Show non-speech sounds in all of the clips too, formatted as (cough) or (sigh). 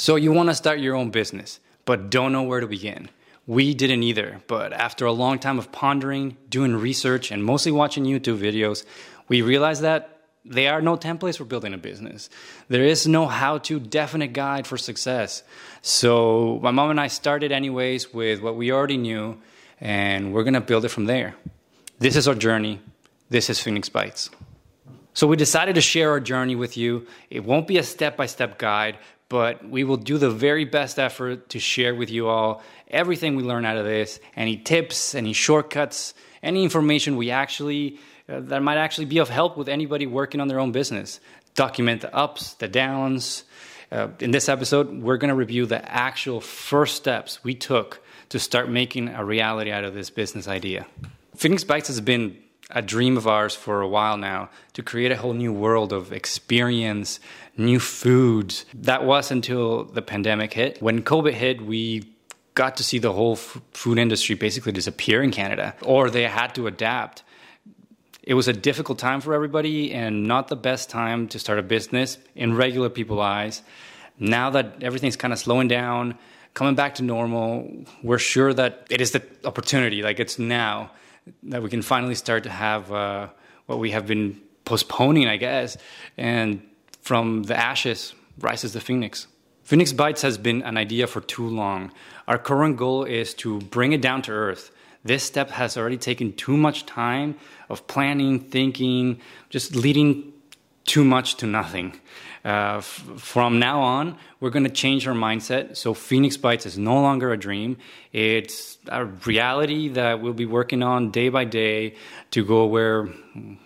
So, you want to start your own business, but don't know where to begin. We didn't either, but after a long time of pondering, doing research, and mostly watching YouTube videos, we realized that there are no templates for building a business. There is no how to definite guide for success. So, my mom and I started, anyways, with what we already knew, and we're gonna build it from there. This is our journey. This is Phoenix Bites. So, we decided to share our journey with you. It won't be a step by step guide, but we will do the very best effort to share with you all everything we learn out of this any tips, any shortcuts, any information we actually uh, that might actually be of help with anybody working on their own business. Document the ups, the downs. Uh, in this episode, we're going to review the actual first steps we took to start making a reality out of this business idea. Phoenix Bites has been a dream of ours for a while now to create a whole new world of experience, new foods. That was until the pandemic hit. When COVID hit, we got to see the whole food industry basically disappear in Canada, or they had to adapt. It was a difficult time for everybody and not the best time to start a business in regular people's eyes. Now that everything's kind of slowing down, coming back to normal, we're sure that it is the opportunity, like it's now that we can finally start to have uh, what we have been postponing, I guess. And from the ashes rises the phoenix. Phoenix Bites has been an idea for too long. Our current goal is to bring it down to earth. This step has already taken too much time of planning, thinking, just leading too much to nothing. Uh, from now on, we're going to change our mindset. So, Phoenix Bites is no longer a dream. It's a reality that we'll be working on day by day to go where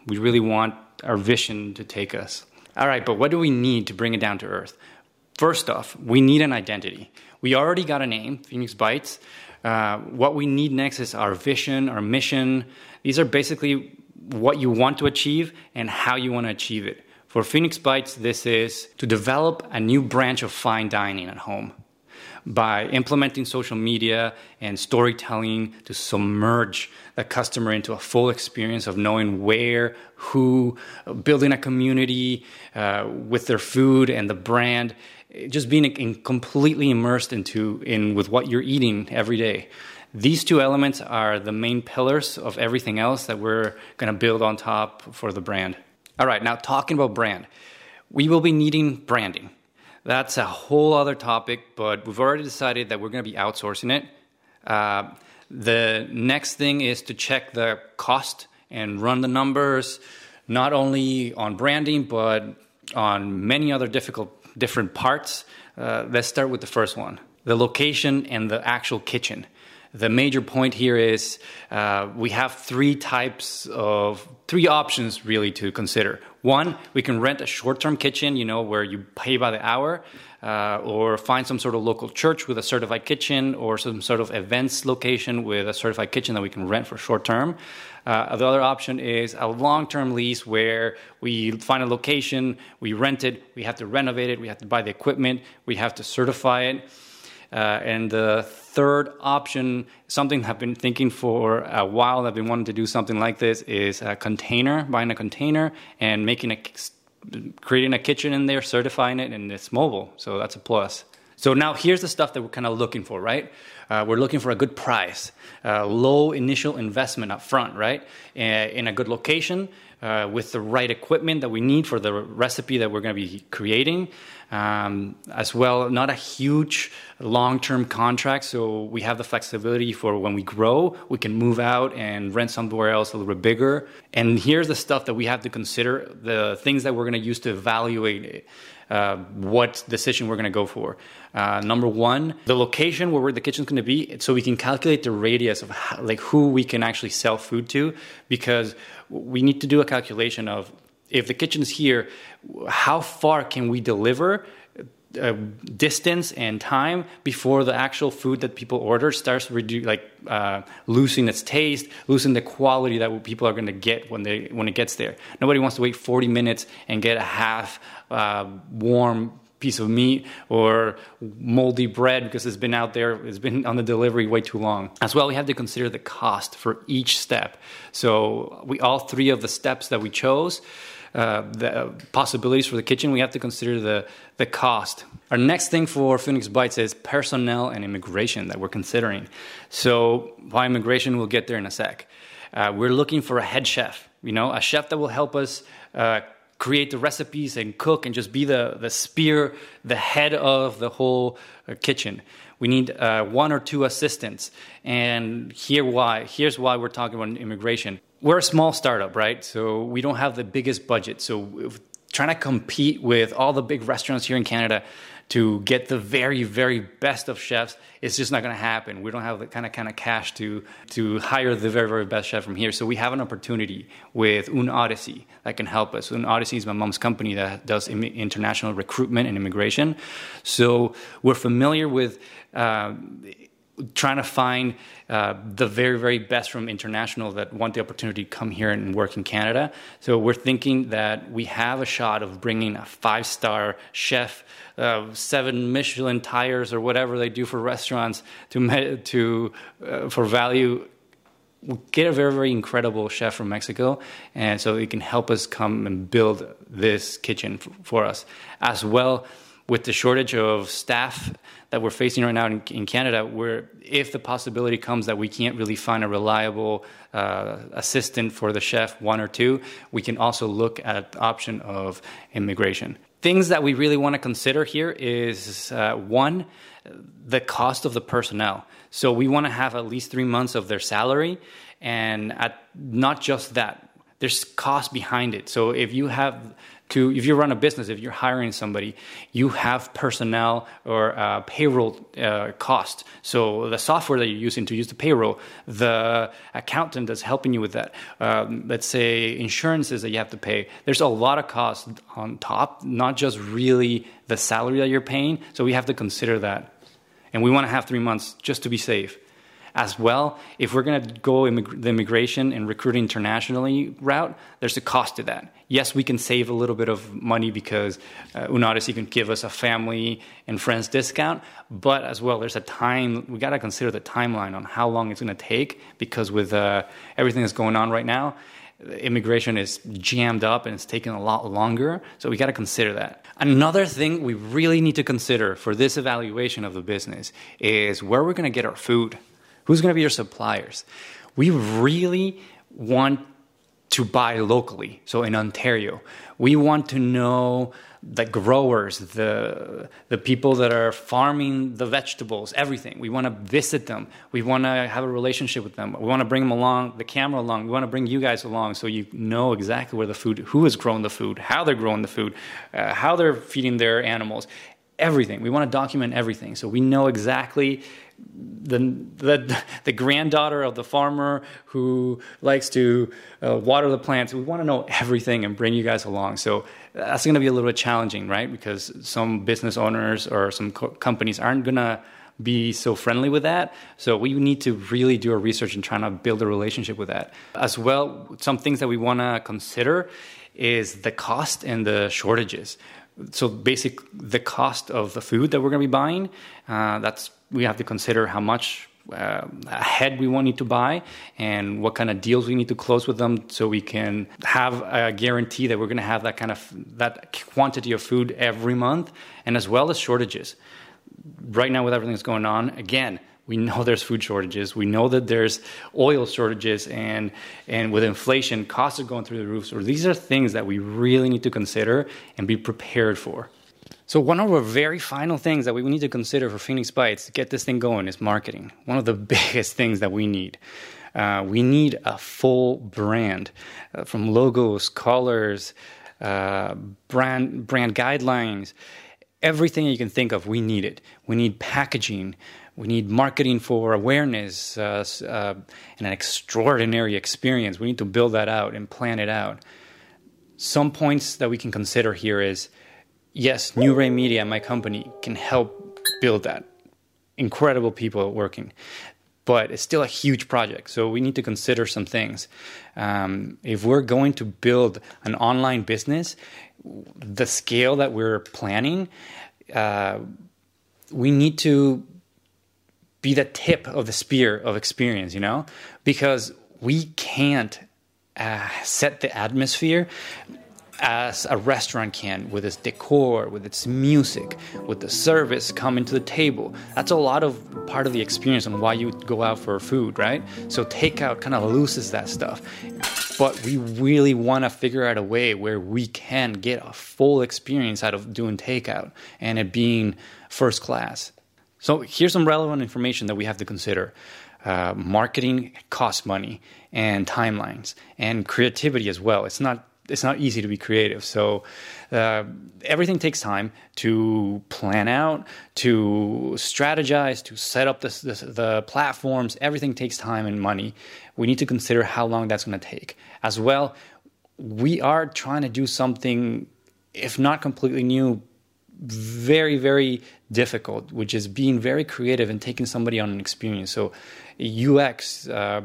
we really want our vision to take us. All right, but what do we need to bring it down to earth? First off, we need an identity. We already got a name, Phoenix Bites. Uh, what we need next is our vision, our mission. These are basically what you want to achieve and how you want to achieve it. For Phoenix Bites, this is to develop a new branch of fine dining at home by implementing social media and storytelling to submerge the customer into a full experience of knowing where, who, building a community uh, with their food and the brand, just being in, completely immersed into in with what you're eating every day. These two elements are the main pillars of everything else that we're going to build on top for the brand. All right, now talking about brand, we will be needing branding. That's a whole other topic, but we've already decided that we're going to be outsourcing it. Uh, the next thing is to check the cost and run the numbers, not only on branding, but on many other difficult, different parts. Uh, let's start with the first one the location and the actual kitchen the major point here is uh, we have three types of three options really to consider. One, we can rent a short-term kitchen, you know, where you pay by the hour, uh, or find some sort of local church with a certified kitchen, or some sort of events location with a certified kitchen that we can rent for short-term. Uh, the other option is a long-term lease where we find a location, we rent it, we have to renovate it, we have to buy the equipment, we have to certify it. Uh, and the third option, something I've been thinking for a while, I've been wanting to do something like this, is a container, buying a container and making a creating a kitchen in there, certifying it, and it's mobile. So that's a plus. So now here's the stuff that we're kind of looking for, right? Uh, we're looking for a good price, uh, low initial investment up front, right? Uh, in a good location, uh, with the right equipment that we need for the recipe that we're going to be creating. Um, as well, not a huge long term contract, so we have the flexibility for when we grow, we can move out and rent somewhere else a little bit bigger. And here's the stuff that we have to consider the things that we're going to use to evaluate uh, what decision we're going to go for. Uh, number one, the location where the kitchen's going to be, so we can calculate the radius of how, like who we can actually sell food to, because we need to do a calculation of if the kitchen's here, how far can we deliver? Uh, distance and time before the actual food that people order starts redu- like uh, losing its taste, losing the quality that people are going to get when they when it gets there. Nobody wants to wait 40 minutes and get a half uh, warm piece of meat or moldy bread because it's been out there, it's been on the delivery way too long. As well, we have to consider the cost for each step. So we all three of the steps that we chose uh, the possibilities for the kitchen, we have to consider the the cost. Our next thing for Phoenix Bites is personnel and immigration that we're considering. So, why immigration? We'll get there in a sec. Uh, we're looking for a head chef, you know, a chef that will help us uh, create the recipes and cook and just be the, the spear, the head of the whole uh, kitchen. We need uh, one or two assistants. And here why. Here's why we're talking about immigration. We're a small startup, right? So we don't have the biggest budget. So trying to compete with all the big restaurants here in Canada to get the very, very best of chefs, it's just not going to happen. We don't have the kind of kind of cash to to hire the very, very best chef from here. So we have an opportunity with Un Odyssey that can help us. Un Odyssey is my mom's company that does international recruitment and immigration. So we're familiar with. Uh, trying to find uh, the very, very best from international that want the opportunity to come here and work in Canada. So we're thinking that we have a shot of bringing a five star chef, uh, seven Michelin tires or whatever they do for restaurants to to uh, for value. Get a very, very incredible chef from Mexico, and so he can help us come and build this kitchen for us, as well with the shortage of staff that we're facing right now in, in Canada, where if the possibility comes that we can't really find a reliable uh, assistant for the chef, one or two, we can also look at the option of immigration. Things that we really want to consider here is uh, one, the cost of the personnel. So we want to have at least three months of their salary, and at not just that, there's cost behind it. So if you have to if you run a business if you're hiring somebody you have personnel or uh, payroll uh, cost. So the software that you're using to use the payroll the accountant that's helping you with that um, let's say insurances that you have to pay there's a lot of costs on top not just really the salary that you're paying. So we have to consider that. And we want to have three months just to be safe as well. If we're going to go immig- the immigration and recruit internationally route, there's a cost to that. Yes, we can save a little bit of money because uh, can give us a family and friends discount, but as well, there's a time, we got to consider the timeline on how long it's going to take because with uh, everything that's going on right now, immigration is jammed up and it's taking a lot longer. So we got to consider that. Another thing we really need to consider for this evaluation of the business is where we're going to get our food. Who's going to be your suppliers? We really want to buy locally. So in Ontario, we want to know the growers, the the people that are farming the vegetables, everything. We want to visit them. We want to have a relationship with them. We want to bring them along, the camera along. We want to bring you guys along so you know exactly where the food, who is growing the food, how they're growing the food, uh, how they're feeding their animals, everything. We want to document everything so we know exactly the, the, the granddaughter of the farmer who likes to uh, water the plants. We want to know everything and bring you guys along. So that's going to be a little bit challenging, right? Because some business owners or some co- companies aren't going to be so friendly with that. So we need to really do our research and try to build a relationship with that. As well, some things that we want to consider is the cost and the shortages. So basic the cost of the food that we're going to be buying. Uh, that's we have to consider how much uh, ahead we want to buy and what kind of deals we need to close with them so we can have a guarantee that we're going to have that kind of that quantity of food every month and as well as shortages right now with everything that's going on again we know there's food shortages we know that there's oil shortages and and with inflation costs are going through the roof so these are things that we really need to consider and be prepared for so, one of our very final things that we need to consider for Phoenix Bites to get this thing going is marketing. One of the (laughs) biggest things that we need. Uh, we need a full brand uh, from logos, colors, uh, brand, brand guidelines, everything you can think of. We need it. We need packaging. We need marketing for awareness uh, uh, and an extraordinary experience. We need to build that out and plan it out. Some points that we can consider here is yes, New Ray Media, my company, can help build that. Incredible people working, but it's still a huge project. So we need to consider some things. Um, if we're going to build an online business, the scale that we're planning, uh, we need to be the tip of the spear of experience, you know, because we can't uh, set the atmosphere as a restaurant can with its decor, with its music, with the service coming to the table. That's a lot of part of the experience and why you go out for food, right? So takeout kind of loses that stuff. But we really want to figure out a way where we can get a full experience out of doing takeout and it being first class. So here's some relevant information that we have to consider. Uh, marketing costs money and timelines and creativity as well. It's not it's not easy to be creative. So uh, everything takes time to plan out, to strategize, to set up this, the platforms. Everything takes time and money. We need to consider how long that's going to take. As well, we are trying to do something, if not completely new, very very difficult, which is being very creative and taking somebody on an experience. So UX. Uh,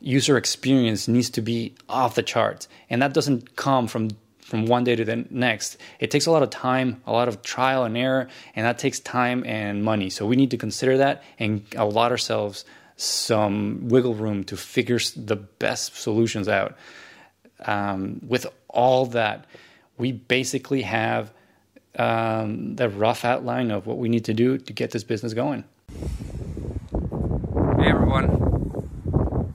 user experience needs to be off the charts, and that doesn't come from from one day to the next. It takes a lot of time, a lot of trial and error, and that takes time and money. So we need to consider that and allot ourselves some wiggle room to figure the best solutions out. Um, with all that, we basically have um, the rough outline of what we need to do to get this business going. Hey everyone.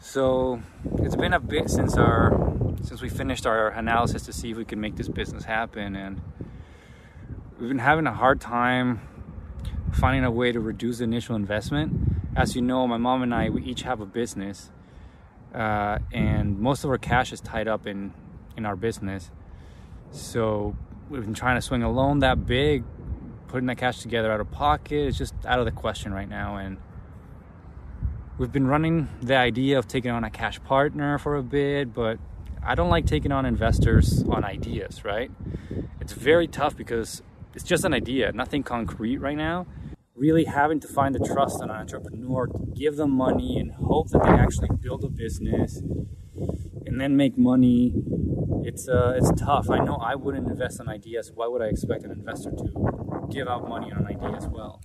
So it's been a bit since our since we finished our analysis to see if we can make this business happen, and we've been having a hard time finding a way to reduce the initial investment. As you know, my mom and I we each have a business, uh, and most of our cash is tied up in in our business. So we've been trying to swing a loan that big, putting that cash together out of pocket is just out of the question right now, and We've been running the idea of taking on a cash partner for a bit, but I don't like taking on investors on ideas, right? It's very tough because it's just an idea, nothing concrete right now. Really having to find the trust in an entrepreneur, give them money and hope that they actually build a business and then make money. It's uh, it's tough. I know I wouldn't invest in ideas. Why would I expect an investor to give out money on an idea as well?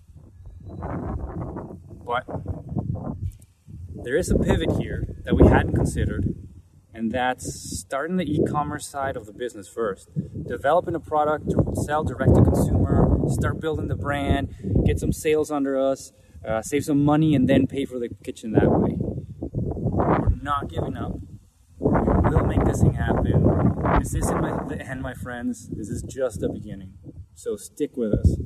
But there is a pivot here that we hadn't considered, and that's starting the e-commerce side of the business first. Developing a product to sell direct to consumer, start building the brand, get some sales under us, uh, save some money, and then pay for the kitchen that way. We're not giving up. Will make this thing happen. This isn't my, the my friends. This is just the beginning. So stick with us.